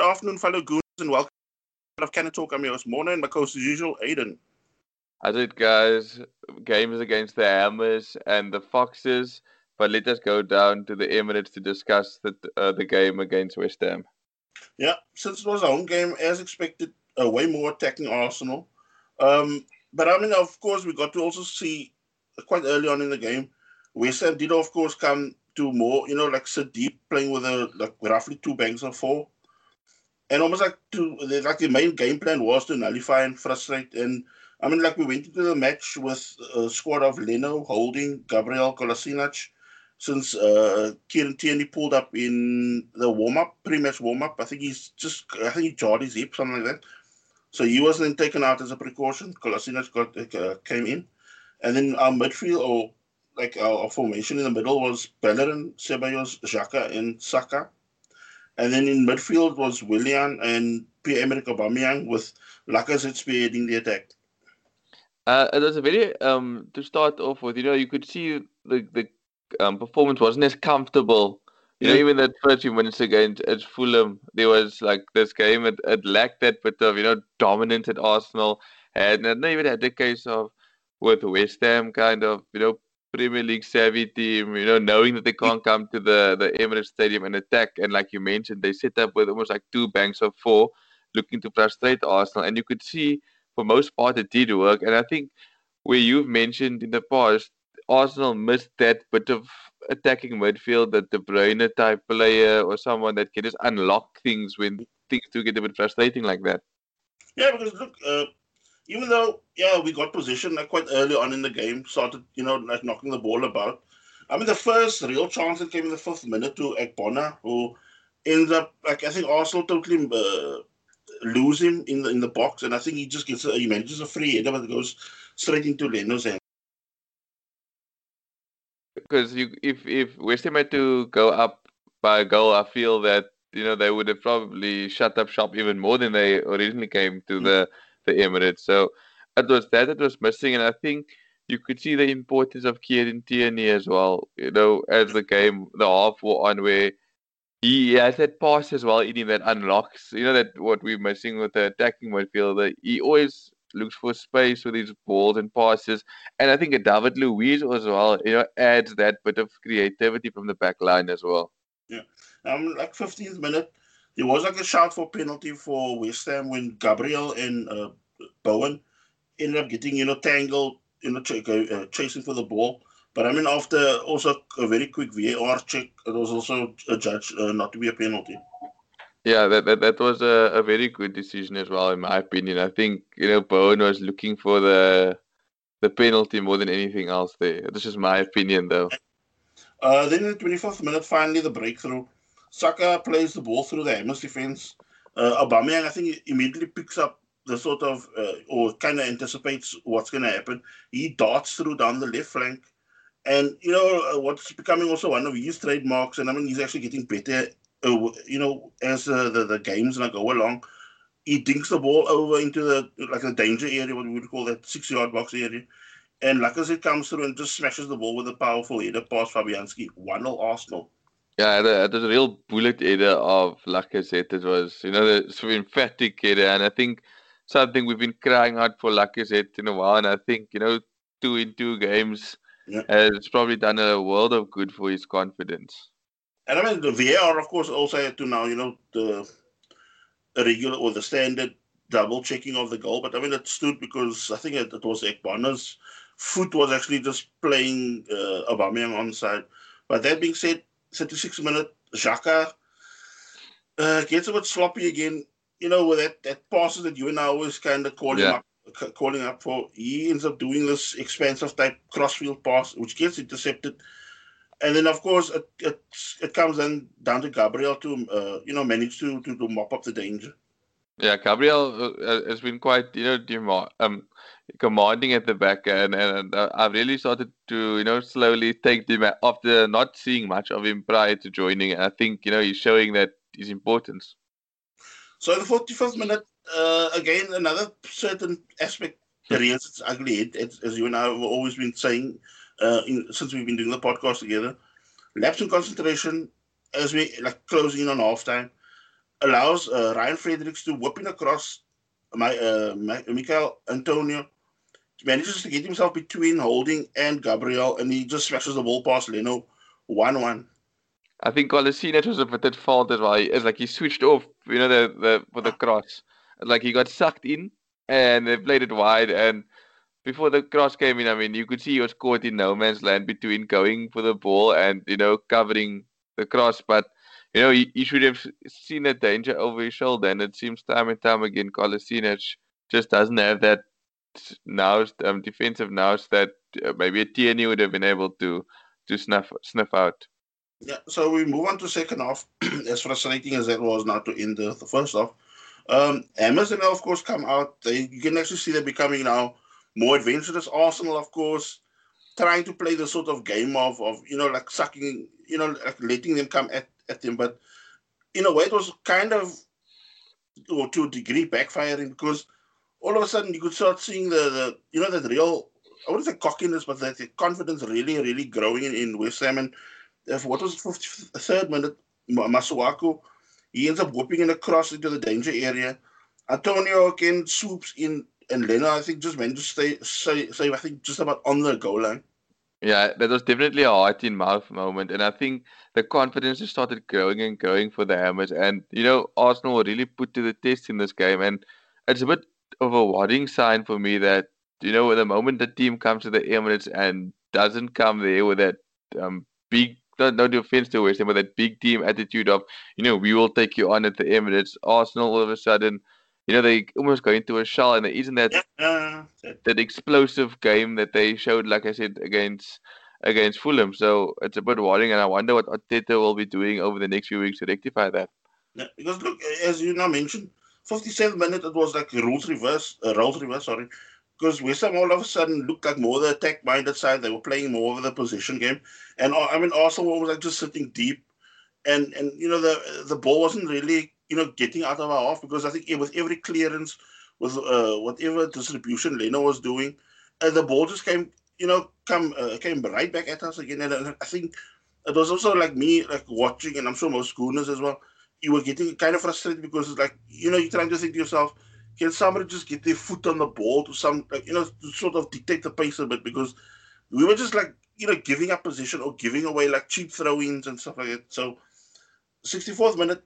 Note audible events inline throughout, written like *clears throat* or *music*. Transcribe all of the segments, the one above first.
Good afternoon, fellow goons, and welcome to Can Talk. I'm your host, Mona, and my co-host, as usual, Aiden. How's it, guys? Games against the Hammers and the Foxes, but let us go down to the Emirates to discuss the uh, the game against West Ham. Yeah, since it was a home game, as expected, a way more attacking Arsenal. Um, but I mean, of course, we got to also see quite early on in the game, West Ham did, of course, come to more, you know, like sit deep, playing with a like roughly two banks of four and almost like to like the main game plan was to nullify and frustrate. And I mean, like we went into the match with a squad of Leno, Holding, Gabriel Kolasinac. Since uh, Kieran Tierney pulled up in the warm up, pre-match warm up, I think he's just I think he jarred his hip, something like that. So he was then taken out as a precaution. Kolasinac got uh, came in, and then our midfield or like our, our formation in the middle was Bellerin, Ceballos, Xhaka, and Saka and then in midfield was Willian and Pierre-Emerick Aubameyang with Lacazette spearheading the attack. Uh, it was a very um to start off with. You know, you could see the the um, performance wasn't as comfortable. You yeah. know, even that first few minutes against at Fulham, there was like this game. It, it lacked that bit of you know dominance at Arsenal, and, and even had the case of with West Ham kind of you know Premier League savvy team, you know, knowing that they can't come to the, the Emirates Stadium and attack. And like you mentioned, they set up with almost like two banks of four, looking to frustrate Arsenal. And you could see for most part it did work. And I think where you've mentioned in the past, Arsenal missed that bit of attacking midfield, that De Bruyne type player or someone that can just unlock things when things do get a bit frustrating like that. Yeah, because look, uh, even though yeah we got position like quite early on in the game, started you know like knocking the ball about. I mean the first real chance that came in the fifth minute to Ogbonna, who ends up like I think Arsenal totally uh, lose him in the in the box, and I think he just gets a, he manages a free header, but it goes straight into Leno's hand. Because you, if if West Ham had to go up by a goal, I feel that you know they would have probably shut up shop even more than they originally came to mm-hmm. the the Emirates. So it was that that was missing, and I think you could see the importance of Kieran Tierney as well. You know, as the game, the half wore on, where he has that pass as well in him that unlocks. You know that what we're missing with the attacking midfielder. He always looks for space with his balls and passes, and I think a David Luiz as well. You know, adds that bit of creativity from the back line as well. Yeah, um, like 15th minute, there was like a shout for penalty for West Ham when Gabriel and uh, Bowen ended up getting, you know, tangled, you know, ch- uh, chasing for the ball. But I mean, after also a very quick VAR check, it was also judged uh, not to be a penalty. Yeah, that, that, that was a, a very good decision as well, in my opinion. I think, you know, Bowen was looking for the the penalty more than anything else there. This is my opinion, though. Uh, then in the 25th minute, finally, the breakthrough. Saka plays the ball through the Hammers defense. Uh, Aubameyang, I think, immediately picks up the sort of, uh, or kind of anticipates what's going to happen. He darts through down the left flank. And, you know, uh, what's becoming also one of his trademarks, and I mean, he's actually getting better, uh, you know, as uh, the, the games like, go along. He dinks the ball over into the, like, the danger area, what we would call that six yard box area. And like as it comes through and just smashes the ball with a powerful header past Fabianski. 1 0 Arsenal. Yeah, it was a real bullet header of Lacazette. It was, you know, the emphatic header, and I think something we've been crying out for Lacazette in a while, and I think you know, two in two games yeah. has probably done a world of good for his confidence. And I mean, the VAR, of course, also had to now, you know, the regular or the standard double checking of the goal, but I mean, it stood because I think it, it was Ogbonna's foot was actually just playing uh, Aubameyang on side. But that being said, 36 minute, Xhaka uh, gets a bit sloppy again. You know, with that, that passes that you and I always kind of calling yeah. up, calling up for. He ends up doing this expensive type crossfield pass, which gets intercepted. And then, of course, it it, it comes then down to Gabriel to uh, you know manage to, to to mop up the danger. Yeah, Gabriel uh, has been quite you know um commanding at the back, and, and uh, I've really started to you know slowly take him after not seeing much of him prior to joining. And I think you know he's showing that his importance. So the 45th minute, uh, again another certain aspect rears its ugly head, as you and I have always been saying uh, in, since we've been doing the podcast together. Lapse in concentration as we like closing in on half time. allows uh, Ryan Fredericks to whip in across my, uh, my Michail Antonio. Manages to get himself between Holding and Gabriel, and he just smashes the ball past Leno 1 1. I think Kolasinac was a bit at fault as well. It's like he switched off, you know, the, the for the cross. Like he got sucked in and they played it wide. And before the cross came in, I mean, you could see he was caught in no man's land between going for the ball and, you know, covering the cross. But, you know, he, he should have seen the danger over his shoulder. And it seems time and time again, Kolasinac just doesn't have that nous, um, defensive nous that uh, maybe a Tierney would have been able to to snuff sniff out. Yeah, so we move on to second half. *clears throat* as frustrating as that was not to end the, the first half. Um, Amazon, of course, come out. They, you can actually see them becoming now more adventurous. Arsenal, of course, trying to play the sort of game of, of you know, like sucking, you know, like letting them come at, at them. But in a way, it was kind of, or to a degree, backfiring because all of a sudden you could start seeing the, the you know, that real, I wouldn't say cockiness, but that confidence really, really growing in, in West Ham. And if what was it, third minute, Masuaku, he ends up whipping it across into the danger area. Antonio again swoops in, and Leno, I think, just manages to stay, stay, stay, I think, just about on the goal line. Yeah, that was definitely a heart in mouth moment. And I think the confidence just started growing and growing for the Hammers. And, you know, Arsenal were really put to the test in this game. And it's a bit of a warning sign for me that, you know, the moment the team comes to the Emirates and doesn't come there with that um, big no, no offense to West Ham, but that big team attitude of, you know, we will take you on at the Emirates. Arsenal all of a sudden, you know, they almost go into a shell, and isn't that yeah. that explosive game that they showed, like I said, against against Fulham. So it's a bit worrying, and I wonder what Arteta will be doing over the next few weeks to rectify that. Yeah, because look, as you now mentioned, 57 minutes it was like rules reverse, uh, roles reverse, sorry because West Ham all of a sudden looked like more the attack minded side. They were playing more of the position game, and I mean Arsenal was like just sitting deep, and and you know the the ball wasn't really you know getting out of our half because I think with every clearance, with uh, whatever distribution Leno was doing, uh, the ball just came you know come uh, came right back at us again, and I think it was also like me like watching, and I'm sure most Gooners as well. You were getting kind of frustrated because it's like you know you're trying to think to yourself can somebody just get their foot on the ball to some, like, you know, to sort of dictate the pace a bit because we were just like, you know, giving up position or giving away like cheap throw ins and stuff like that. So, 64th minute,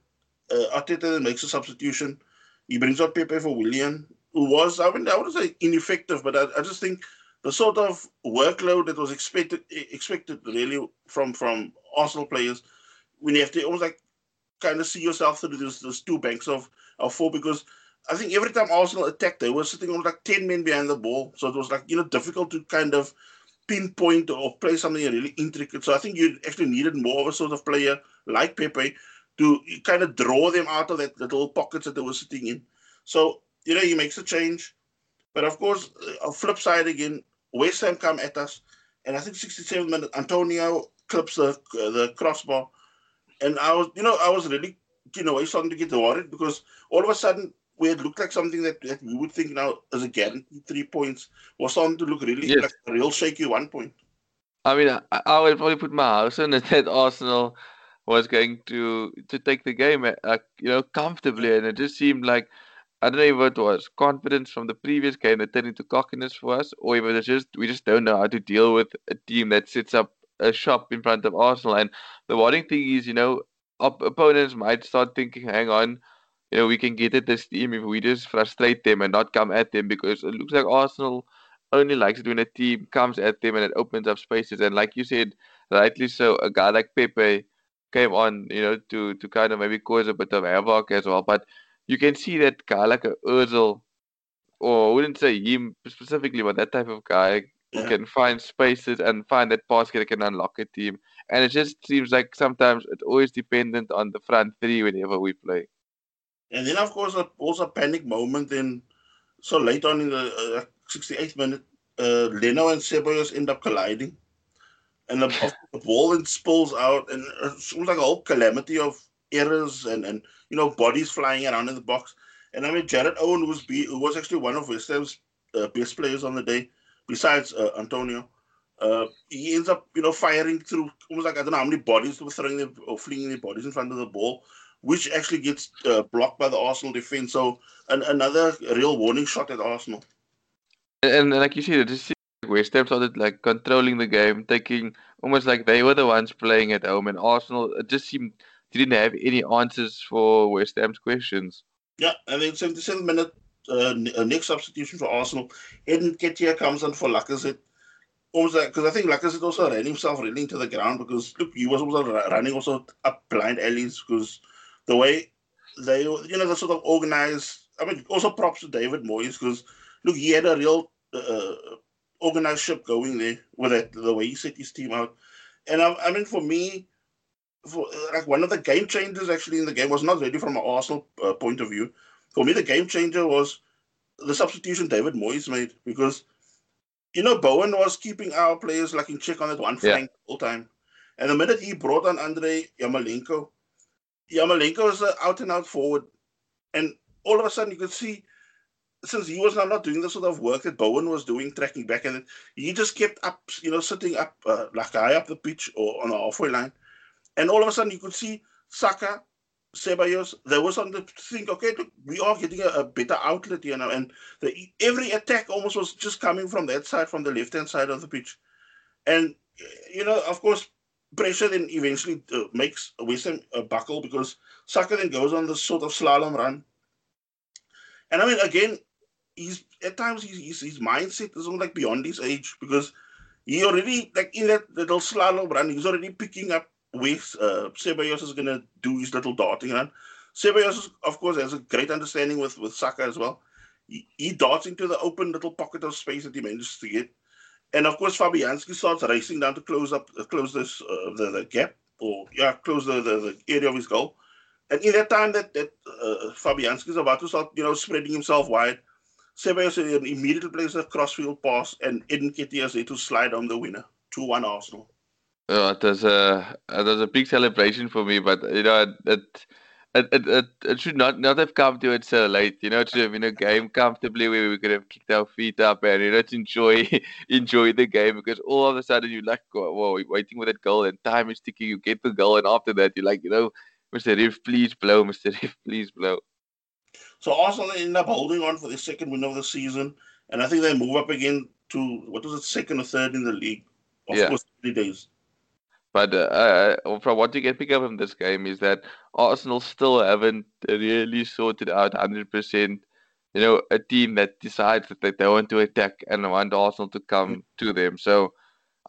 uh, Arteta makes a substitution. He brings out Pepe for Willian, who was, I mean, I wouldn't say ineffective, but I, I just think the sort of workload that was expected expected really from from Arsenal players when you have to almost like kind of see yourself through those, those two banks of, of four because I think every time Arsenal attacked, they were sitting on like 10 men behind the ball. So it was like, you know, difficult to kind of pinpoint or play something really intricate. So I think you actually needed more of a sort of player like Pepe to kind of draw them out of that little pockets that they were sitting in. So, you know, he makes a change. But of course, on flip side again, West Ham come at us. And I think 67 minutes, Antonio clips the, uh, the crossbar. And I was, you know, I was really, you know, starting to get worried because all of a sudden where it looked like something that, that we would think now as a guaranteed three points was starting to look really yes. like a real shaky one point. I mean, I, I would probably put my house on it *laughs* that Arsenal was going to to take the game, uh, you know, comfortably, and it just seemed like I don't know if it was confidence from the previous game that turned into cockiness for us, or if it's just we just don't know how to deal with a team that sits up a shop in front of Arsenal. And the worrying thing is, you know, op- opponents might start thinking, "Hang on." you know, we can get at this team if we just frustrate them and not come at them because it looks like Arsenal only likes it when a team comes at them and it opens up spaces. And like you said, rightly so, a guy like Pepe came on, you know, to, to kind of maybe cause a bit of havoc as well. But you can see that guy like Ozil, or I wouldn't say him specifically, but that type of guy yeah. can find spaces and find that basket that can unlock a team. And it just seems like sometimes it's always dependent on the front three whenever we play. And then, of course, a, also a panic moment. And so late on in the uh, 68th minute, uh, Leno and Ceballos end up colliding. And the, the ball then spills out, and it's almost like a whole calamity of errors and, and you know bodies flying around in the box. And I mean, Jarrod Bowen was be, who was actually one of West Ham's uh, best players on the day, besides uh, Antonio. Uh, he ends up, you know, firing through almost like I don't know how many bodies were throwing them or flinging their bodies in front of the ball which actually gets uh, blocked by the Arsenal defense. So an, another real warning shot at Arsenal. And, and like you see, just West Ham started like controlling the game, taking almost like they were the ones playing at home, and Arsenal it just seemed didn't have any answers for West Ham's questions. Yeah, and then 77th minute, uh, uh, next substitution for Arsenal, Eddie Nketiah comes on for Lacazette. Like because I think Lacazette also ran himself really to the ground because look, he was also running also up blind alleys because the way they, you know, the sort of organized. I mean, also props to David Moyes because look, he had a real uh, organized ship going there with it, the way he set his team out. And I, I mean, for me, for like one of the game changers actually in the game was not really from an Arsenal uh, point of view. For me, the game changer was the substitution David Moyes made because you know Bowen was keeping our players like in check on that one flank yeah. all time, and the minute he brought on Andrei Yarmolenko, Yarmolenko was an out and out forward, and all of a sudden you could see since he was now not doing the sort of work that Bowen was doing, tracking back, and he just kept up, you know, sitting up uh, like high up the pitch or on the halfway line, and all of a sudden you could see Saka, Ceballos, they were starting to think, okay, look, we are getting a, a better outlet here now, and the, every attack almost was just coming from that side, from the left hand side of the pitch, and you know, of course, pressure then eventually uh, makes West Ham buckle because Saka then goes on this sort of slalom run. And I mean, again, he's at times his, his mindset is like beyond his age because he already like in that little slalom run, he's already picking up with uh, Ceballos is going to do his little darting run. Ceballos, of course, has a great understanding with with Saka as well. He, he darts into the open little pocket of space that he manages to get, and of course Fabianski starts racing down to close up, uh, close this uh, the, the gap or yeah, close the, the, the area of his goal. And in that time that that uh, Fabianski is about to start, you know, spreading himself wide, Ceballos immediately plays a crossfield pass, and Eddie Nketiah is there to slide on the winner, 2 1 Arsenal. Oh, it was a it was a big celebration for me, but you know it it it, it, it should not not have come to it so late. You know, to have been a game comfortably where we could have kicked our feet up and you know to enjoy *laughs* enjoy the game because all of a sudden you're like, whoa, waiting for that goal and time is ticking. You get the goal and after that you're like, you know, Mr. Ref, please blow, Mr. Ref, please blow. So Arsenal end up holding on for the second win of the season, and I think they move up again to what was it, second or third in the league. Of yeah. course, three days. But uh, uh, from what you can pick up from this game is that Arsenal still haven't really sorted out 100%. You know, a team that decides that they want to attack and want Arsenal to come to them. So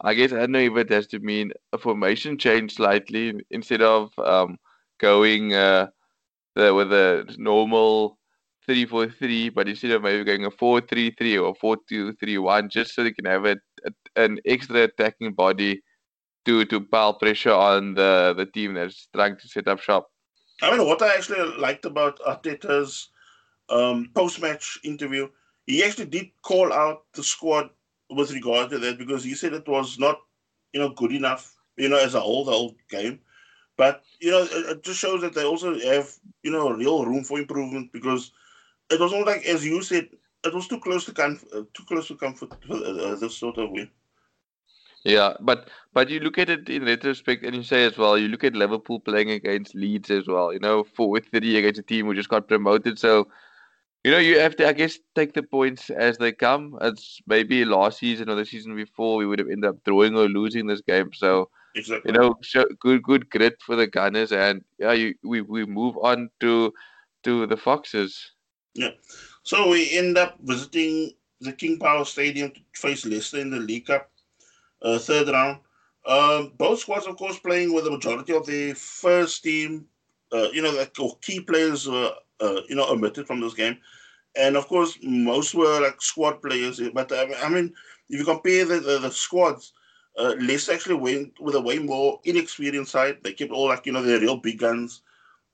I guess I don't know if it has to mean a formation change slightly instead of um, going uh, the, with a normal 3 4 3, but instead of maybe going a 4 3 3 or 4 2 3 1, just so they can have a, a, an extra attacking body to to pile pressure on the the team that's trying to set up shop. I mean, what I actually liked about Arteta's um, post-match interview, he actually did call out the squad with regard to that because he said it was not, you know, good enough, you know, as a whole, the whole game. But you know, it, just shows that they also have, you know, real room for improvement because it was not like, as you said, it was too close to comfort, uh, too close to comfort for uh, this sort of win. Yeah, but but you look at it in retrospect, and you say as well. You look at Liverpool playing against Leeds as well. You know, four three against a team who just got promoted. So, you know, you have to, I guess, take the points as they come. It's maybe last season or the season before we would have ended up drawing or losing this game. So, exactly. you know, good good grit for the Gunners, and yeah, you, we we move on to to the Foxes. Yeah. So we end up visiting the King Power Stadium to face Leicester in the League Cup uh, third round. Um, both squads, of course, playing with the majority of the first team, uh, you know, the key players were, uh, you know, omitted from this game. And of course, most were like squad players. But I mean, if you compare the, the, the squads, uh, Leicester actually went with a way more inexperienced side. They kept all like, you know, their real big guns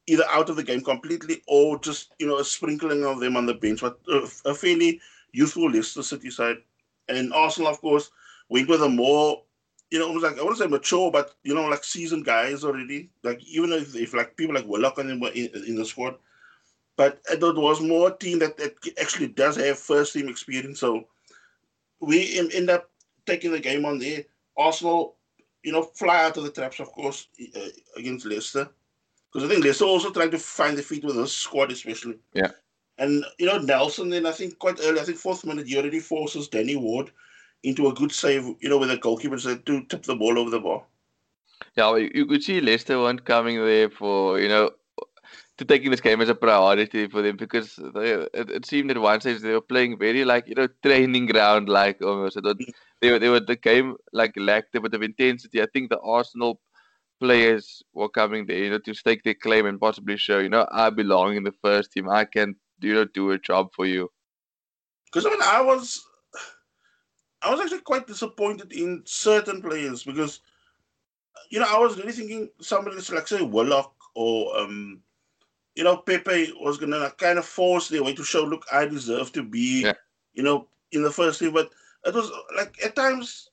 either out of the game completely or just, you know, a sprinkling of them on the bench. But a, a fairly youthful Leicester City side. And Arsenal, of course, went with a more, you know, like I want to say mature, but you know, like seasoned guys already. Like even if, if like people like Willock and them were in, in the squad, but it was more a team that, that actually does have first team experience. So we end up taking the game on there. Arsenal, you know, fly out of the traps, of course, uh, against Leicester. Because I think Leicester also trying to find the feet with this squad, especially. Yeah. And you know Nelson, then I think quite early, I think fourth minute, he already forces Danny Ward into a good save. You know, with the goalkeeper said to tip the ball over the bar. Yeah, you could see Leicester weren't coming there for you know to taking this game as a priority for them because they, it, it seemed at one stage they were playing very like you know training ground like almost. they were they were the game like lacked a bit of intensity. I think the Arsenal players were coming there you know to stake their claim and possibly show you know I belong in the first team. I can you know do a job for you. Because I mean I was I was actually quite disappointed in certain players because you know I was really thinking somebody like say Willock or um you know, Pepe was gonna kind of force their way to show, look, I deserve to be, yeah. you know, in the first team. But it was like at times,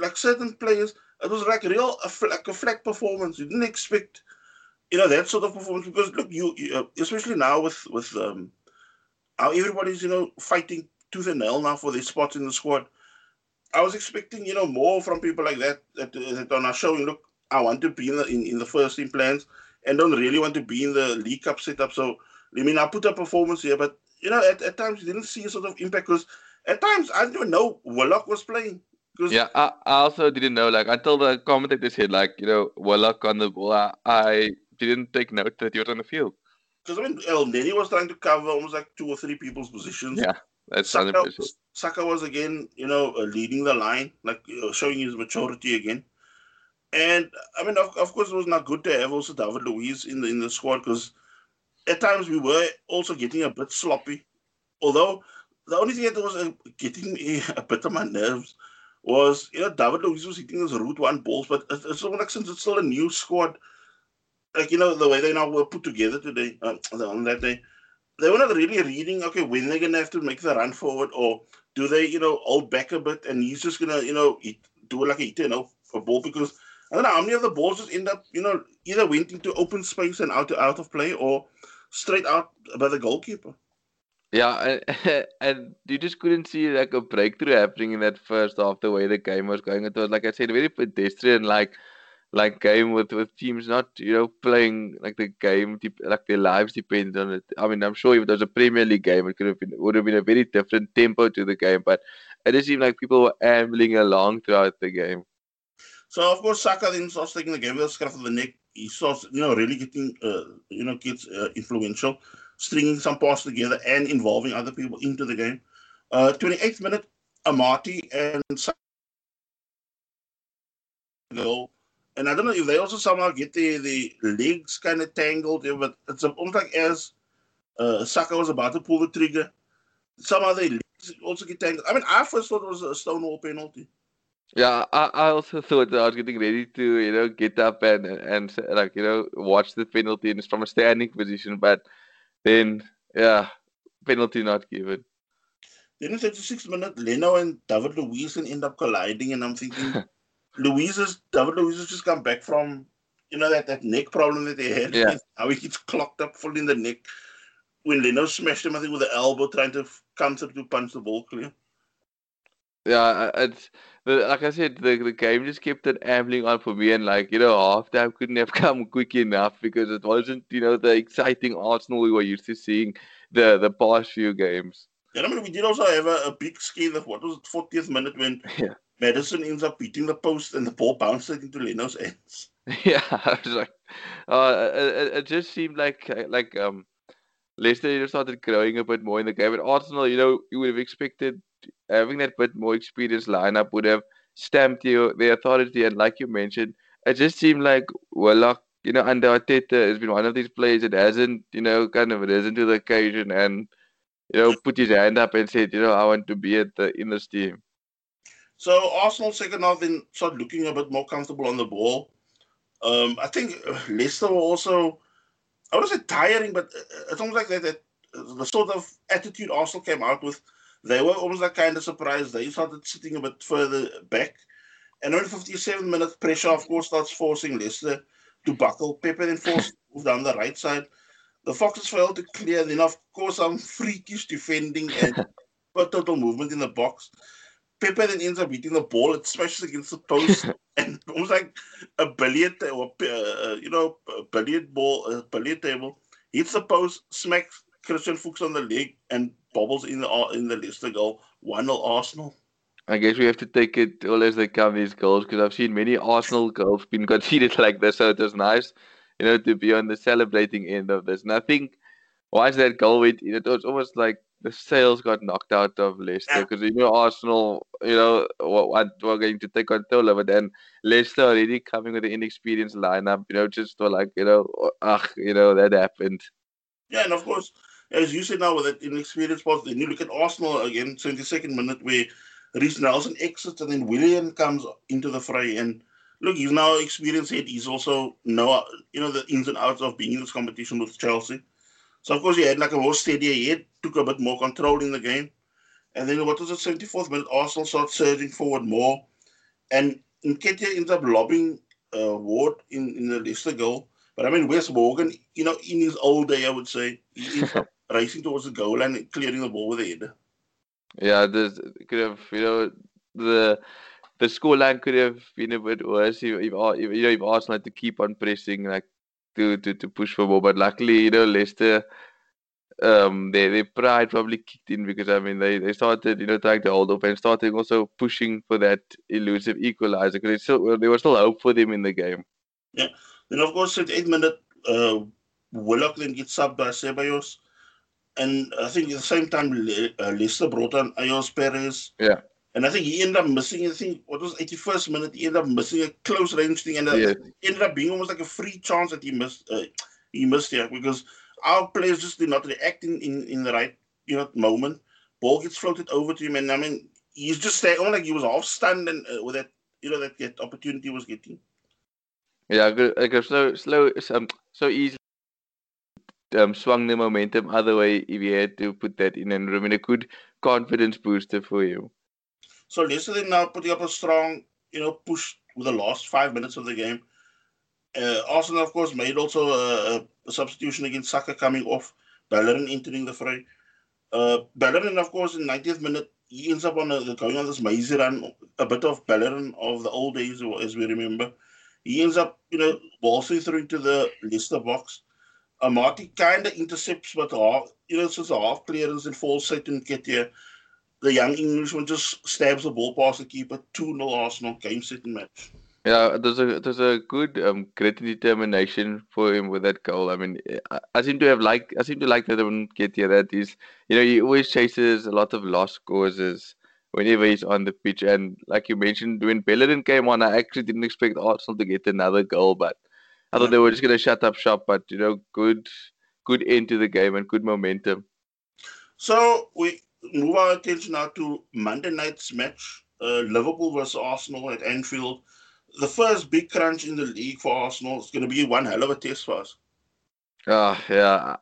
like certain players, it was like real like a flat performance. You didn't expect, you know, that sort of performance because look, you, you uh, especially now with with um, how everybody's you know fighting tooth and nail now for their spots in the squad. I was expecting you know more from people like that that, that are now showing, look, I want to be in the in, in the first team plans and don't really want to be in the League Cup setup. So, I mean, I put a performance here, but, you know, at, at times you didn't see a sort of impact because at times I didn't even know Willock was playing. Yeah, I, I also didn't know, like, until the commentator said, like, you know, Willock on the ball, I, I didn't take note that he was on the field. Because, I mean, Elneny was trying to cover almost like two or three people's positions. Yeah, that's Saka, Saka was again, you know, uh, leading the line, like uh, showing his maturity again. And I mean, of, of course, it was not good to have also David Luiz in the in the squad because at times we were also getting a bit sloppy. Although the only thing that was uh, getting me *laughs* a bit on my nerves was, you know, David Luiz was hitting his route one balls, but it's like since it's still a new squad, like you know the way they now were put together today uh, on that day, they were not really reading. Okay, when they're gonna have to make the run forward, or do they, you know, hold back a bit, and he's just gonna, you know, do it like a you know a ball because I don't know how many of the balls just end up, you know, either went into open space and out to, out of play or straight out by the goalkeeper. Yeah, and, *laughs* and you just couldn't see like a breakthrough happening in that first half. The way the game was going, it was like I said, very pedestrian, like like game with with teams not you know playing like the game like their lives depend on it. I mean, I'm sure if it was a Premier League game, it could have been would have been a very different tempo to the game, but it just seemed like people were ambling along throughout the game. So of course Saka then starts taking the game with the scruff of the neck. He starts, you know, really getting, uh, you know, gets uh, influential, stringing some passes together and involving other people into the game. Uh, 28th minute, Amartey and goal. And I don't know if they also somehow get the, the legs kind of tangled, yeah, but it's almost like as uh, Saka was about to pull the trigger, somehow they legs also get tangled. I mean, I first thought it was a Stonewall penalty. Yeah, I, I also thought that I was getting ready to, you know, get up and and like, you know, watch the penalty and it's from a standing position, but then yeah, penalty not given. Then in 36 minute, Leno and David Luiz end up colliding, and I'm thinking, *laughs* Luiz is David Luiz has just come back from, you know, that, that neck problem that they had. Yeah. How he gets clocked up full in the neck. When Leno smashed him, I think, with the elbow, trying to come through to punch the ball clear. Yeah, it's the, like I said, the the game just kept it ambling on for me, and like you know, halftime couldn't have *laughs* come quick enough because it wasn't you know the exciting Arsenal we were used to seeing the the past few games. Yeah, I mean, we did also have a, a big scale of what was it, 40th minute when *laughs* yeah. Maddison ends up beating the post and the ball bounced into Leno's hands. *laughs* Yeah, *laughs* I was like, uh, it, it just seemed like like um, Leicester started growing a bit more in the game, but Arsenal, you know, you would have expected having that bit more experienced lineup would have stamped you the authority. And like you mentioned, it just seemed like Willock, you know, under Arteta has been one of these players that hasn't, you know, kind of risen to the occasion and, you know, put his hand up and said, you know, I want to be at the in this team. So Arsenal second half then started looking a bit more comfortable on the ball. Um, I think uh, Leicester were also, I wouldn't say tiring, but uh, it's almost like that, that uh, the sort of attitude Arsenal came out with they were almost like kind of surprised. They started sitting a bit further back. And on 57 minutes, pressure, of course, starts forcing Leicester to buckle. Pepe then forced *laughs* move down the right side. The Foxes failed to clear. Then, of course, some freakish defending and *laughs* total movement in the box. Pepe then ends up hitting the ball. It smashes against the post, *laughs* and almost like a billiard or uh, you know a billiard ball, a billiard table hits the post, smacks Christian Fuchs on the leg, and bobbles in the in the Leicester goal. One 0 Arsenal. I guess we have to take it all as they come, these goals, because I've seen many Arsenal goals being conceded *laughs* like this. So it was nice, you know, to be on the celebrating end of this. And I think once that goal went in, it was almost like the sales got knocked out of Leicester because you know Arsenal, you know, what were going to take control of it, and Leicester already coming with an inexperienced lineup, you know, just for like, you know, ugh, you know, that happened. Yeah, and of course, as you said now with that inexperienced part, then you look at Arsenal again, 22nd minute where Reiss Nelson exits and then Willian comes into the fray and look, he's now experienced head. He's also know you know the ins and outs of being in this competition with Chelsea. So of course he had like a more steadier head, took a bit more control in the game. And then what was it, 74th minute, Arsenal started surging forward more. And Nketiah ends up lobbing uh, Ward in, in the Leicester goal. But I mean, Wes Morgan, you know, in his old day, I would say, he's *laughs* racing towards the goal and clearing the ball with the header. Yeah, this could have, you know, the the scoreline could have been a bit worse if, if, if you know if Arsenal had to keep on pressing like to, to, to push for more. But luckily, you know, Leicester, um, their their pride probably kicked in because I mean they, they started you know trying to hold up and starting also pushing for that elusive equalizer because still there was still hope for them in the game. Yeah, then of course at eight minute, uh, Willock then gets subbed by Ceballos. And I think at the same time, Le- uh, Leicester brought on Ayoze Perez. Yeah. And I think he ended up missing, I think, what was 81st minute, he ended up missing a close range thing. And uh, Yes. ended up being almost like a free chance that he missed uh, he missed here because our players just did not react in, in, in the right you know moment. Ball gets floated over to him, and I mean, he's just staying almost like he was half stunned and uh, with that, you know, that, that opportunity was getting. Yeah, I could, I could slow, slow, um, so easily um, swung the momentum other way if he had to put that in, and I mean, a good confidence booster for you. So Leicester now putting up a strong, you know, push with the last five minutes of the game. Uh, Arsenal, of course, made also a, a substitution against Saka coming off, Bellerin entering the fray. Uh, Bellerin, of course, in 90th minute, he ends up on a, going on this mazy run, a bit of Bellerin of the old days, as we remember. He ends up, you know, waltzing through into the Leicester box. Amartey kind of intercepts, but half, you know, it's just a half clearance and falls set to Nketiah. The young Englishman just stabs the ball past the keeper. 2 0 Arsenal, game set and match. Yeah, there's a there's a good um, and determination for him with that goal. I mean, I, I seem to have like I seem to like that when Nketiah that is, you know, he always chases a lot of lost causes whenever he's on the pitch. And like you mentioned, when Bellerin came on, I actually didn't expect Arsenal to get another goal, but I thought they were just gonna shut up shop. But you know, good good end to the game and good momentum. So we move our attention now to Monday night's match uh, Liverpool versus Arsenal at Anfield. The first big crunch in the league for Arsenal. It's going to be one hell of a test for us. Ah, yeah.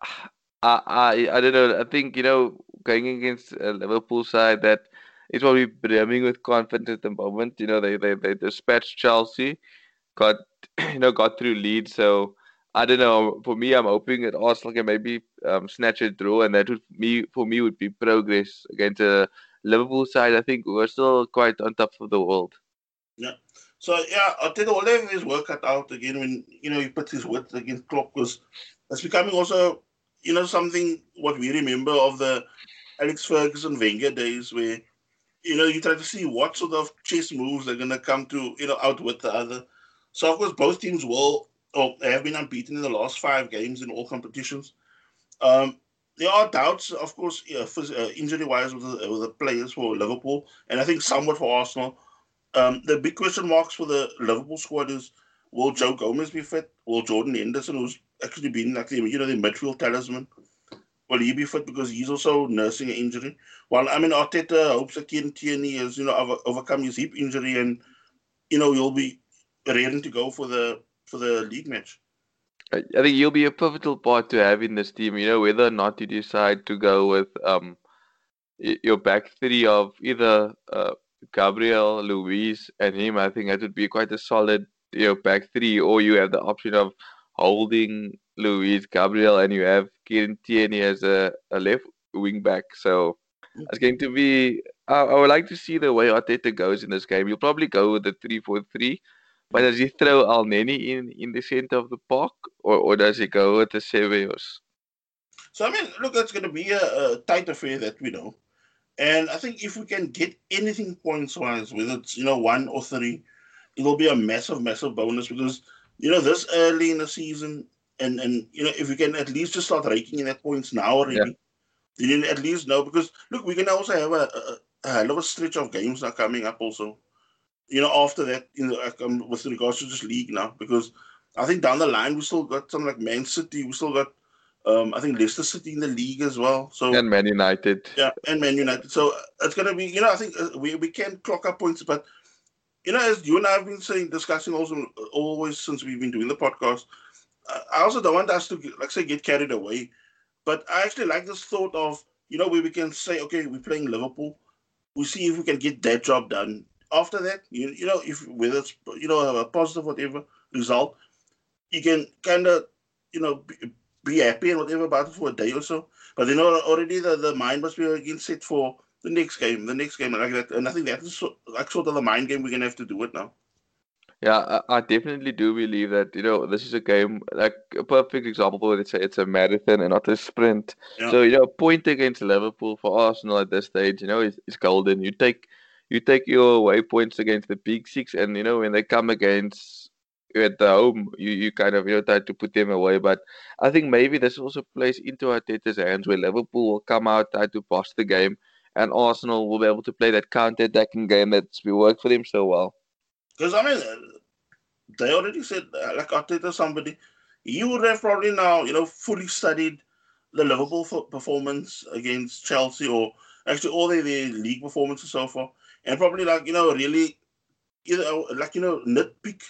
I, I, I don't know. I think you know, going against a Liverpool side that is probably brimming with confidence at the moment. You know, they they they dispatched Chelsea, got *clears throat* you know got through Leeds. So I don't know. For me, I'm hoping that Arsenal can maybe um, snatch a draw, and that would me for me would be progress against a Liverpool side. I think we're still quite on top of the world. Yeah. So yeah, I think all of his work cut out again when you know he puts his wit against Klopp because it's becoming also you know something what we remember of the Alex Ferguson Wenger days where you know you try to see what sort of chess moves they're gonna come to you know out with the other. So of course both teams will or they have been unbeaten in the last five games in all competitions. Um, there are doubts, of course, yeah, uh, injury-wise with the, with the players for Liverpool, and I think somewhat for Arsenal. Um, the big question marks for the Liverpool squad is: Will Joe Gomez be fit? Will Jordan Henderson, who's actually been like the you know the midfield talisman, will he be fit because he's also nursing an injury? Well, I mean Arteta hopes that Kieran Tierney has you know over, overcome his hip injury and you know he'll be ready to go for the for the league match. I think you'll be a pivotal part to have in this team. You know, whether or not you decide to go with um your back three of either uh, Gabriel, Luiz, and him. I think that would be quite a solid you know back three. Or you have the option of holding Luiz, Gabriel, and you have Kieran Tierney as a, a left wing back. So it's going to be I, I would like to see the way Arteta goes in this game. You'll probably go with the three-four-three, but does he throw Elneny in in the center of the park, or, or does he go with the Ceballos? So I mean, look, it's going to be a, a tight affair that we know, and I think if we can get anything points-wise, whether it's you know one or three, it will be a massive, massive bonus because you know this early in the season, and and you know if we can at least just start raking in that points now already, yeah. then at least know because look, we can also have a, a, a hell of a stretch of games now coming up also. You know, after that, you know, um, with regards to just league now, because I think down the line we still got some like Man City, we still got um, I think Leicester City in the league as well. So and Man United. Yeah, and Man United. So it's going to be, you know, I think uh, we, we can clock up points, but you know, as you and I have been saying, discussing also always since we've been doing the podcast, I also don't want us to, like say, get carried away. But I actually like this thought of, you know, where we can say, okay, we're playing Liverpool. We see if we can get that job done. After that, you, you know, if whether it's, you know, a positive whatever result, you can kind of, you know, be, be happy and whatever about it for a day or so. But then already the, the mind must be again set for the next game, the next game, like that. And I think that's so, like sort of the mind game we're gonna have to do it now. Yeah, I, I, definitely do believe that you know this is a game like a perfect example where it's a, it's a marathon and not a sprint. Yeah. So you know, a point against Liverpool for Arsenal at this stage, you know, is, is golden. You take you take your away points against the big six, and you know when they come against at the home, you, you kind of you know try to put them away. But I think maybe this also plays into Arteta's hands where Liverpool will come out try to pass the game and Arsenal will be able to play that counter-attacking game that's been worked for them so well. Because I mean, they already said like Arteta, somebody you would have probably now you know fully studied the Liverpool performance against Chelsea or actually all their, their league performances so far, and probably like you know really, you know, like you know nitpick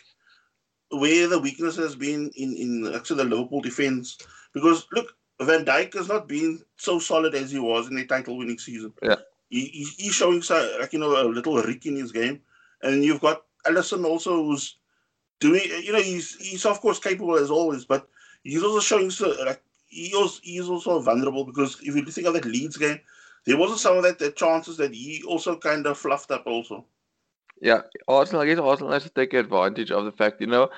where the weakness has been in in actually the Liverpool defense because look Van Dijk has not been so solid as he was in the title-winning season. Yeah, he, he's showing so, like you know a little rick in his game, and you've got Alisson also who's doing. You know, he's he's of course capable as always, but he's also showing so like he was he's also vulnerable because if you think of that Leeds game, there wasn't some of that the chances that he also kind of fluffed up also. Yeah, Arsenal. I guess Arsenal has to take advantage of the fact, you know,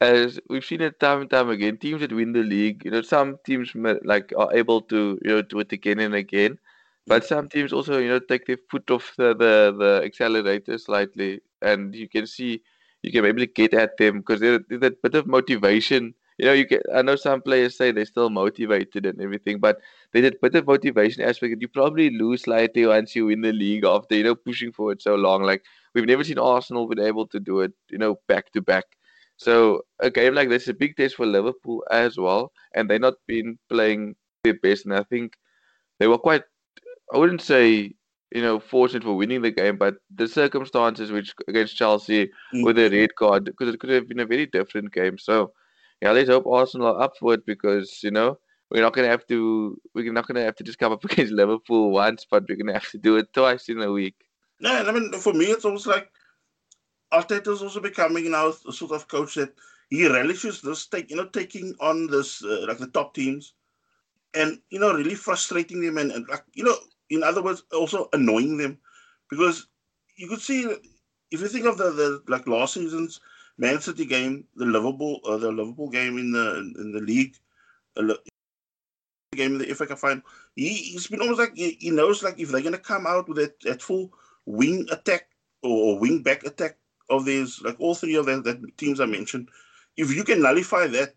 as we've seen it time and time again, teams that win the league, you know, some teams like are able to you know do it again and again, but some teams also you know take their foot off the the, the accelerator slightly, and you can see you can maybe get at them because there's a bit of motivation. You know, you can. I know some players say they're still motivated and everything, but there's a bit of motivation aspect. You probably lose slightly once you win the league after you know pushing for it so long. Like we've never seen Arsenal been able to do it, you know, back to back. So a game like this is a big test for Liverpool as well, and they've not been playing their best. And I think they were quite, I wouldn't say, you know, fortunate for winning the game, but the circumstances which against Chelsea mm. with the red card, because it could have been a very different game. So yeah, let's hope Arsenal are up for it because you know we're not gonna have to, we're not gonna have to just come up *laughs* against Liverpool once, but we're gonna have to do it twice in a week. No, I mean for me it's almost like Arteta is also becoming now a sort of coach that he relishes this take, you know, taking on this uh, like the top teams, and you know, really frustrating them and, and, like you know, in other words, also annoying them, because you could see if you think of the, the like last season's Man City game, the Liverpool uh, the Liverpool game in the in the league, game in the FA Cup final, he, he's been almost like he, knows like if they're gonna come out with that, that full wing attack or wing back attack of these, like all three of the that teams I mentioned, if you can nullify that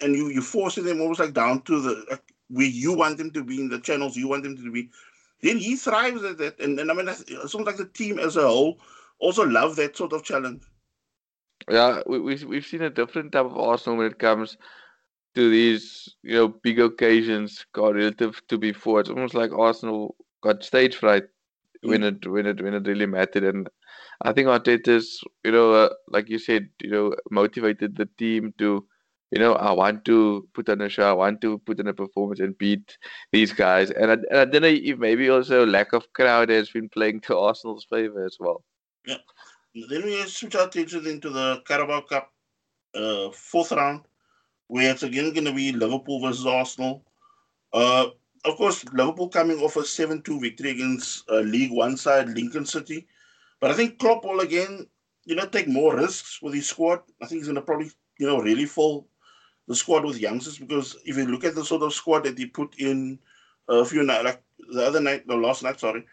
and you you forcing them almost like down to the like, where you want them to be in the channels you want them to be, then he thrives at that. And, and I mean, it sounds like the team as a whole also love that sort of challenge. Yeah, we, we, we've seen a different type of Arsenal when it comes to these, you know, big occasions relative to before. It's almost like Arsenal got stage fright when mm. it when it when it really mattered, and I think Arteta's, you know, uh, like you said, you know, motivated the team to, you know, I want to put on a show, I want to put in a performance and beat these guys. And I, and I don't know if maybe also lack of crowd has been playing to Arsenal's favor as well. Yeah. Then we switch our attention into the Carabao Cup uh, fourth round, where it's again going to be Liverpool versus Arsenal. Uh, of course, Liverpool coming off a 7 2 victory against uh, League One side, Lincoln City. But I think Klopp will again, you know, take more risks with his squad. I think he's going to probably, you know, really fill the squad with youngsters because if you look at the sort of squad that he put in a few nights, like the other night, the last night, sorry,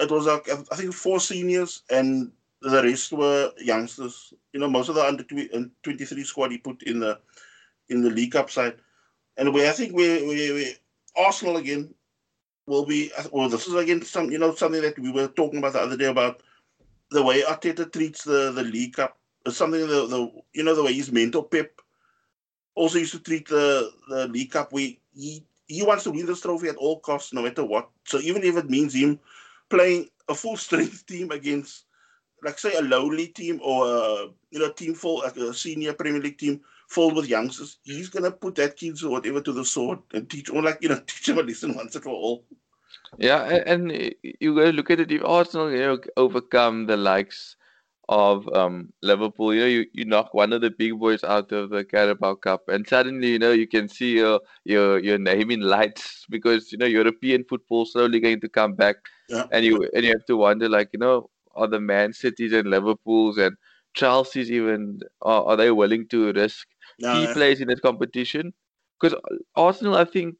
it was like, I think four seniors and the rest were youngsters. You know, most of the under 23 squad he put in the in the League Cup side. And we, I think we, we, we Arsenal again will be. Well, this is again some you know something that we were talking about the other day about the way Arteta treats the the League Cup. It's something the the you know the way his mentor Pep also used to treat the the League Cup. We he he wants to win this trophy at all costs, no matter what. So even if it means him playing a full *laughs* strength team against, like say, a lowly team or a you know team full like a senior Premier League team filled with youngsters, he's gonna put that kids or whatever to the sword and teach or like you know *laughs* teach him a lesson once and for all. Yeah, and you go look at it. If Arsenal, you know, overcome the likes of um, Liverpool, you know, you, you knock one of the big boys out of the Carabao Cup, and suddenly, you know, you can see your your your name in lights because you know European football slowly going to come back, yeah. and you and you have to wonder, like, you know, are the Man Cities and Liverpools and Chelsea's even are, are they willing to risk no, key players in that competition? Because Arsenal, I think,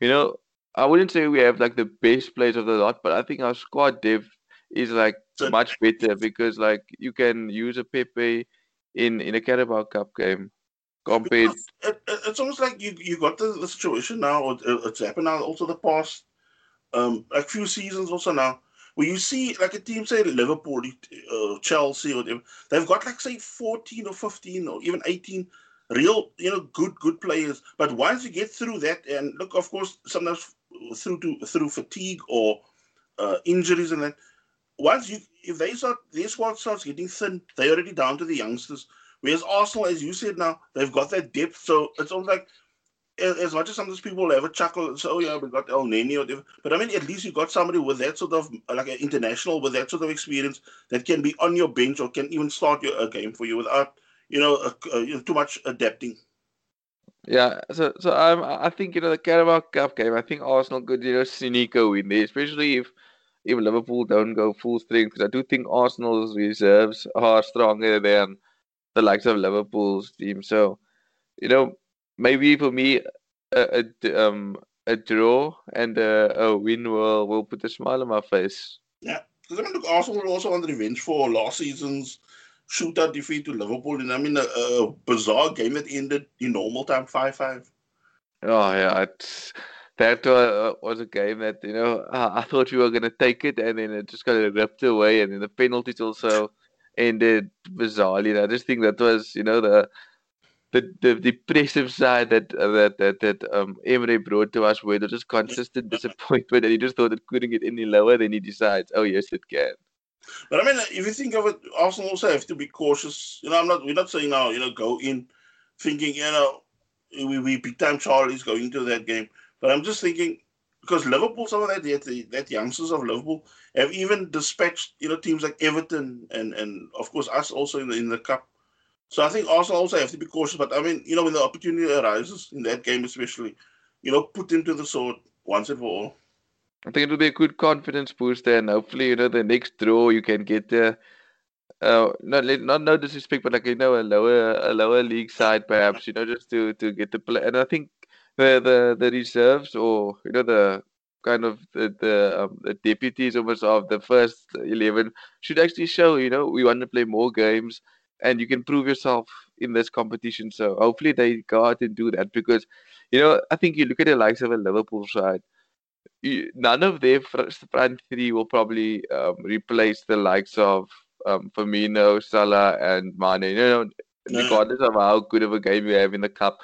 you know, I wouldn't say we have like the best players of the lot, but I think our squad depth is like so, much better because like you can use a Pepe in in a Carabao Cup game compared. It, it, it's almost like you you got the, the situation now. or It's happened now. Also, the past um like few seasons also now where you see like a team say Liverpool, uh, Chelsea, or whatever, they've got like say fourteen or fifteen or even eighteen real you know good good players. But once you get through that, and look, of course, sometimes through to through fatigue or uh, injuries and that once you if they start their squad starts getting thin, they're already down to the youngsters. Whereas Arsenal, as you said now, they've got that depth. So it's almost like as much as some of those people a chuckle and say, oh yeah, we got or whatever. But I mean, at least you got somebody with that sort of like an international with that sort of experience that can be on your bench or can even start your a game for you without you know, you know too much adapting. Yeah, so so I think you know the Carabao Cup game. I think Arsenal could you know sneak a win there, especially if if Liverpool don't go full strength, because I do think Arsenal's reserves are stronger than the likes of Liverpool's team. So, you know, maybe for me, a, a um a draw and a, a win will will put a smile on my face. Yeah, because I mean, look, Arsenal were also on the revenge for last season's shootout defeat to Liverpool, and I mean, a, a bizarre game that ended in normal time five five. Oh yeah, it's that uh, was a game that you know I thought we were going to take it, and then it just got ripped away, and then the penalties also ended bizarrely. And I just think that was you know the the, the depressive side that uh, that that that um Emery brought to us, where there's just consistent disappointment, and he just thought it couldn't get any lower. Then he decides, oh yes, it can. But I mean, if you think of it, Arsenal also have to be cautious. You know, I'm not. We're not saying now. You know, go in thinking. You know, we we big time Charlie's going into that game. But I'm just thinking because Liverpool, some of that that, that youngsters of Liverpool have even dispatched you know teams like Everton and and of course us also in the in the cup. So I think Arsenal also have to be cautious. But I mean, you know, when the opportunity arises in that game, especially, you know, put them to the sword once and for all. I think it'll be a good confidence booster, and hopefully, you know, the next draw you can get there. Uh, not not no disrespect, but like you know, a lower a lower league side, perhaps you know, just to to get the play. And I think the the the reserves or you know the kind of the the, um, the deputies almost of the first 11 should actually show you know we want to play more games and you can prove yourself in this competition so hopefully they go out and do that because you know i think you look at the likes of a liverpool side you, none of their front three will probably um, replace the likes of um, Firmino, Salah, and Mane. You know, regardless of how good of a game you have in the cup,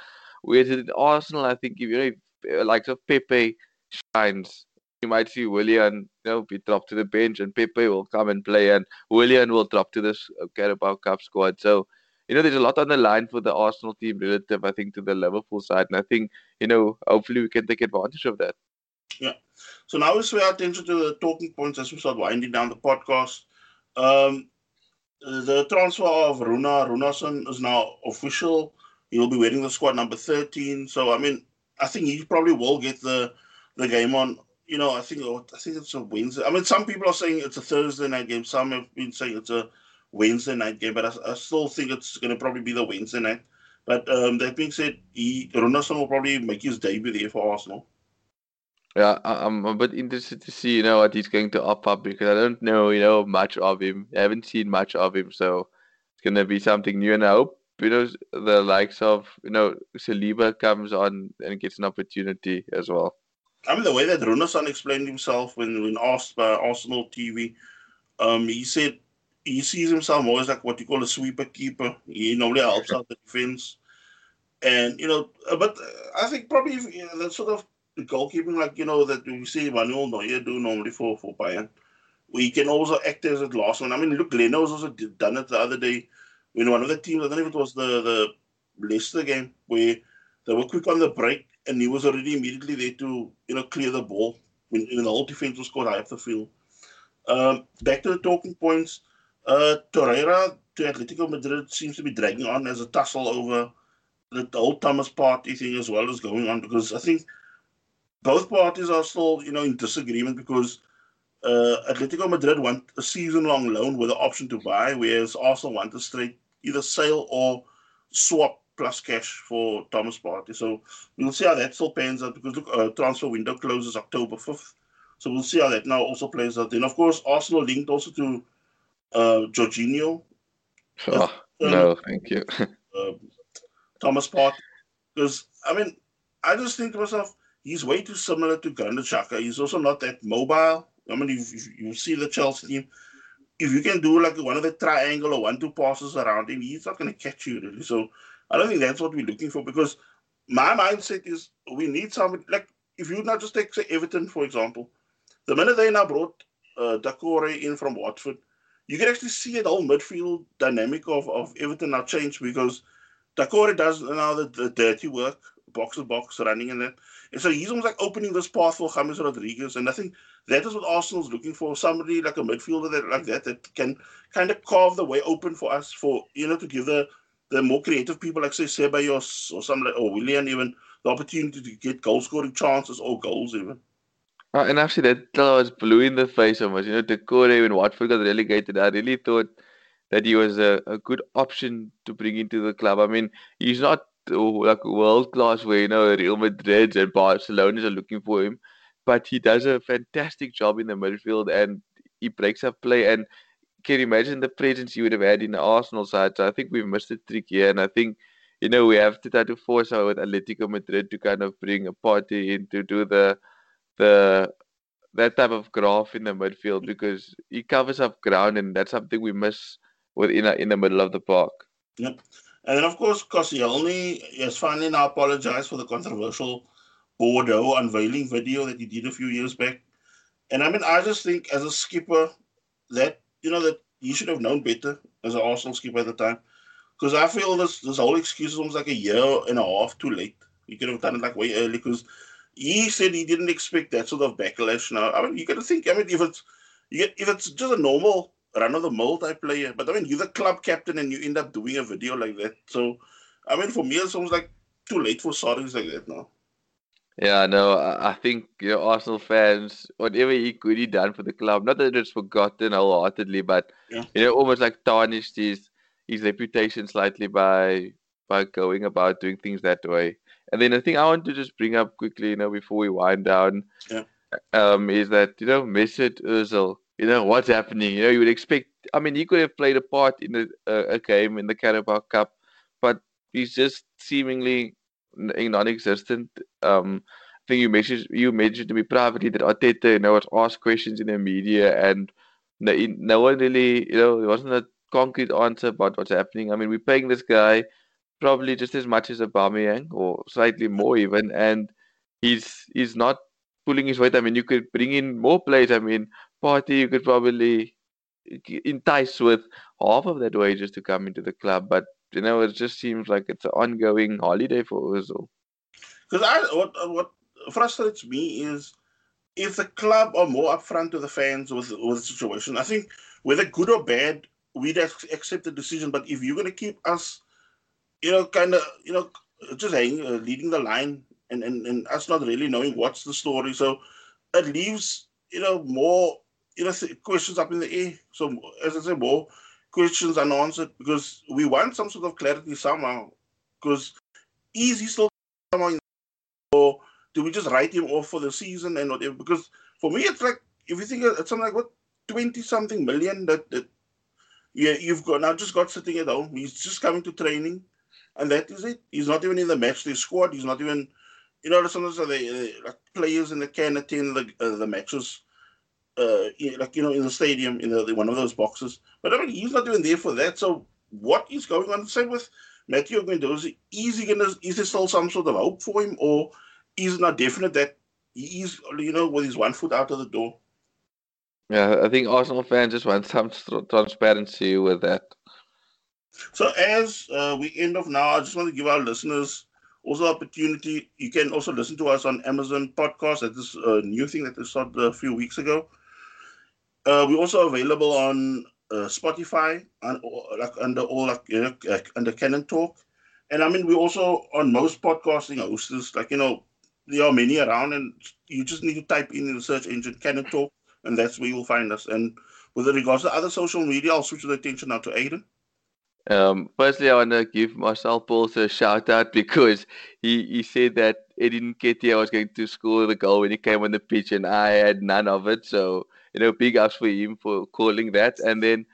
Whereas in Arsenal, I think if you know, if, uh, like so Pepe shines, you might see Willian you know, be dropped to the bench, and Pepe will come and play, and Willian will drop to this uh, Carabao Cup squad. So you know, there's a lot on the line for the Arsenal team relative, I think, to the Liverpool side, and I think you know, hopefully, we can take advantage of that. Yeah. So now we sway our attention to the talking points as we start winding down the podcast. Um, the transfer of Runar Runarsson is now official. He'll be wearing the squad number 13. So, I mean, I think he probably will get the the game on. You know, I think I think it's a Wednesday. I mean, some people are saying it's a Thursday night game. Some have been saying it's a Wednesday night game, but I, I still think it's going to probably be the Wednesday night. But um, that being said, he Runarsson will probably make his debut there for Arsenal. Yeah, I'm a bit interested to see, you know, what he's going to up up because I don't know, you know, much of him. I haven't seen much of him, so it's gonna be something new. And I hope, you know, the likes of, you know, Saliba comes on and gets an opportunity as well. I mean, the way that Runarsson explained himself when when asked by Arsenal TV, um, he said he sees himself more as like what you call a sweeper keeper. He normally helps out the defense, and you know, but I think probably you know, that sort of goalkeeping, like you know that we see Manuel Neuer do normally for for Bayern. We can also act as a last one. I mean, look, Leno's also done it the other day when one of the teams. I don't know if it was the the Leicester game where they were quick on the break and he was already immediately there to you know clear the ball when, the whole defense was caught high up the field. Um, back to the talking points. Uh, Torreira to Atletico Madrid seems to be dragging on as a tussle over the, whole Thomas Partey thing as well as going on because I think both parties are still, you know, in disagreement because uh, Atletico Madrid want a season-long loan with the option to buy, whereas Arsenal want a straight either sale or swap plus cash for Thomas Partey. So we'll see how that still pans out because look, uh, transfer window closes October 5th. So we'll see how that now also plays out. Then, of course, Arsenal linked also to uh, Jorginho. *laughs* Oh, no, thank you. *laughs* uh, Thomas Part. Because, I mean, I just think to myself, he's way too similar to Granit Xhaka. He's also not that mobile. I mean, if you see the Chelsea team, if you can do like one of the triangle or one, two passes around him, he's not going to catch you really. So I don't think that's what we're looking for because my mindset is we need somebody like if you not just take say Everton for example, the minute they now brought uh, Doucouré in from Watford, you can actually see the whole midfield dynamic of, of Everton now change because Doucouré does now the, the dirty work, box to box, running and that. And so he's almost like opening this path for James Rodriguez. And I think that is what Arsenal's looking for. Somebody like a midfielder that like that that can kind of carve the way open for us for, you know, to give the the more creative people like say Ceballos or some or Willian even the opportunity to get goal scoring chances or goals even. Uh, and actually, that I was blue in the face much. You know, Doucouré when Watford got relegated, I really thought that he was a, a good option to bring into the club. I mean, he's not oh, like world class where you know Real Madrid and Barcelona are looking for him, but he does a fantastic job in the midfield and he breaks up play. And can imagine the presence he would have had in the Arsenal side? So I think we've missed a trick here, and I think you know we have to try to force with Atletico Madrid to kind of bring a Partey in to do the the that type of graph in the midfield because he covers up ground and that's something we miss within in the middle of the park. Yep. And then of course Koscielny has finally now apologized for the controversial Bordeaux unveiling video that he did a few years back. And I mean I just think as a skipper that you know that you should have known better as an Arsenal skipper at the time. Because I feel this this whole excuse almost like a year and a half too late. You could have done it like way early because he said he didn't expect that sort of backlash. Now, I mean, you got to think. I mean, if it's get, if it's just a normal run of the mill type player, but I mean, you're the club captain and you end up doing a video like that. So, I mean, for me, it's almost like too late for sorries like that now. Yeah, no, I think you know Arsenal fans, whatever he could he done for the club, not that it's forgotten wholeheartedly, but yeah. you know, almost like tarnished his his reputation slightly by by going about doing things that way. And then I think I want to just bring up quickly, you know, before we wind down, yeah. um, is that you know Mesut Ozil, you know what's happening. You know, you would expect. I mean, he could have played a part in a, uh, a game in the Carabao Cup, but he's just seemingly non-existent. Um, I think you mentioned you mentioned to me privately that Arteta, you know, was asked questions in the media, and no, no one really, you know, it wasn't a concrete answer about what's happening. I mean, we're paying this guy probably just as much as Aubameyang or slightly more even, and he's he's not pulling his weight. I mean, you could bring in more players. I mean, Partey you could probably entice with half of that wages to come into the club, but you know, it just seems like it's an ongoing holiday for Ozil. Because I what what frustrates me is if the club are more upfront to the fans with with the situation. I think whether good or bad, we'd accept the decision. But if you're going to keep us you know, kind of, you know, just hanging, uh, leading the line and, and, and us not really knowing what's the story. So it leaves, you know, more, you know, questions up in the air. So as I say, more questions unanswered because we want some sort of clarity somehow. Because is he still somehow in, or do we just write him off for the season and whatever? Because for me, it's like if you think it's something like what twenty something million that, that yeah, you've got now just got sitting at home. He's just coming to training, and that is it. He's not even in the match day squad. He's not even, you know, sometimes the, the like players in the can attend the uh, the matches, uh, like you know, in the stadium in the, one of those boxes. But I mean, he's not even there for that. So what is going on? Same with Matthew Guendouzi. Is he gonna? Is there still some sort of hope for him, or is not definite that he's you know with his one foot out of the door? Yeah, I think Arsenal fans just want some transparency with that. So as uh, we end off now, I just want to give our listeners also opportunity. You can also listen to us on Amazon Podcast. That is a new thing that we started a few weeks ago. Uh, we're also available on uh, Spotify and like under all like, you know, like under Cannon Talk. And I mean, we're also on most podcasting hosts. Like you know, there are many around, and you just need to type in the search engine Cannon Talk and that's where you'll find us. And with regards to other social media, I'll switch the attention now to Aiden. Um, firstly, I want to give Marcel Pauls a shout out because he, he said that Eddie Nketiah was going to score the goal when he came on the pitch, and I had none of it. So, you know, big ups for him for calling that. And then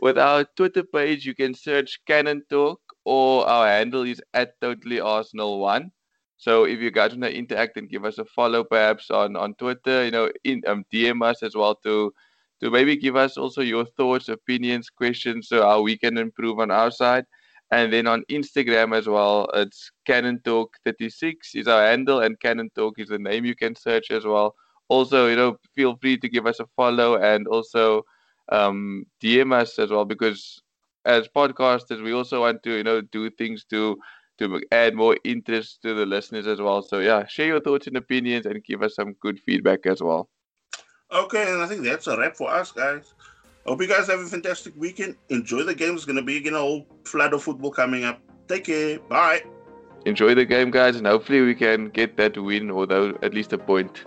with our Twitter page, you can search Cannon Talk, or our handle is at Totally Arsenal One. So if you guys want to interact and give us a follow, perhaps on on Twitter, you know, in um, DM us as well to to maybe give us also your thoughts, opinions, questions, so how we can improve on our side. And then on Instagram as well, it's Cannon Talk 36 is our handle, and Cannon Talk is the name you can search as well. Also, you know, feel free to give us a follow and also um, DM us as well because as podcasters, we also want to, you know, do things to to add more interest to the listeners as well. So yeah, share your thoughts and opinions and give us some good feedback as well. Okay, and I think that's a wrap for us, guys. Hope you guys have a fantastic weekend. Enjoy the game. It's going to be again a whole flood of football coming up. Take care. Bye. Enjoy the game, guys, and hopefully we can get that win or at least a point.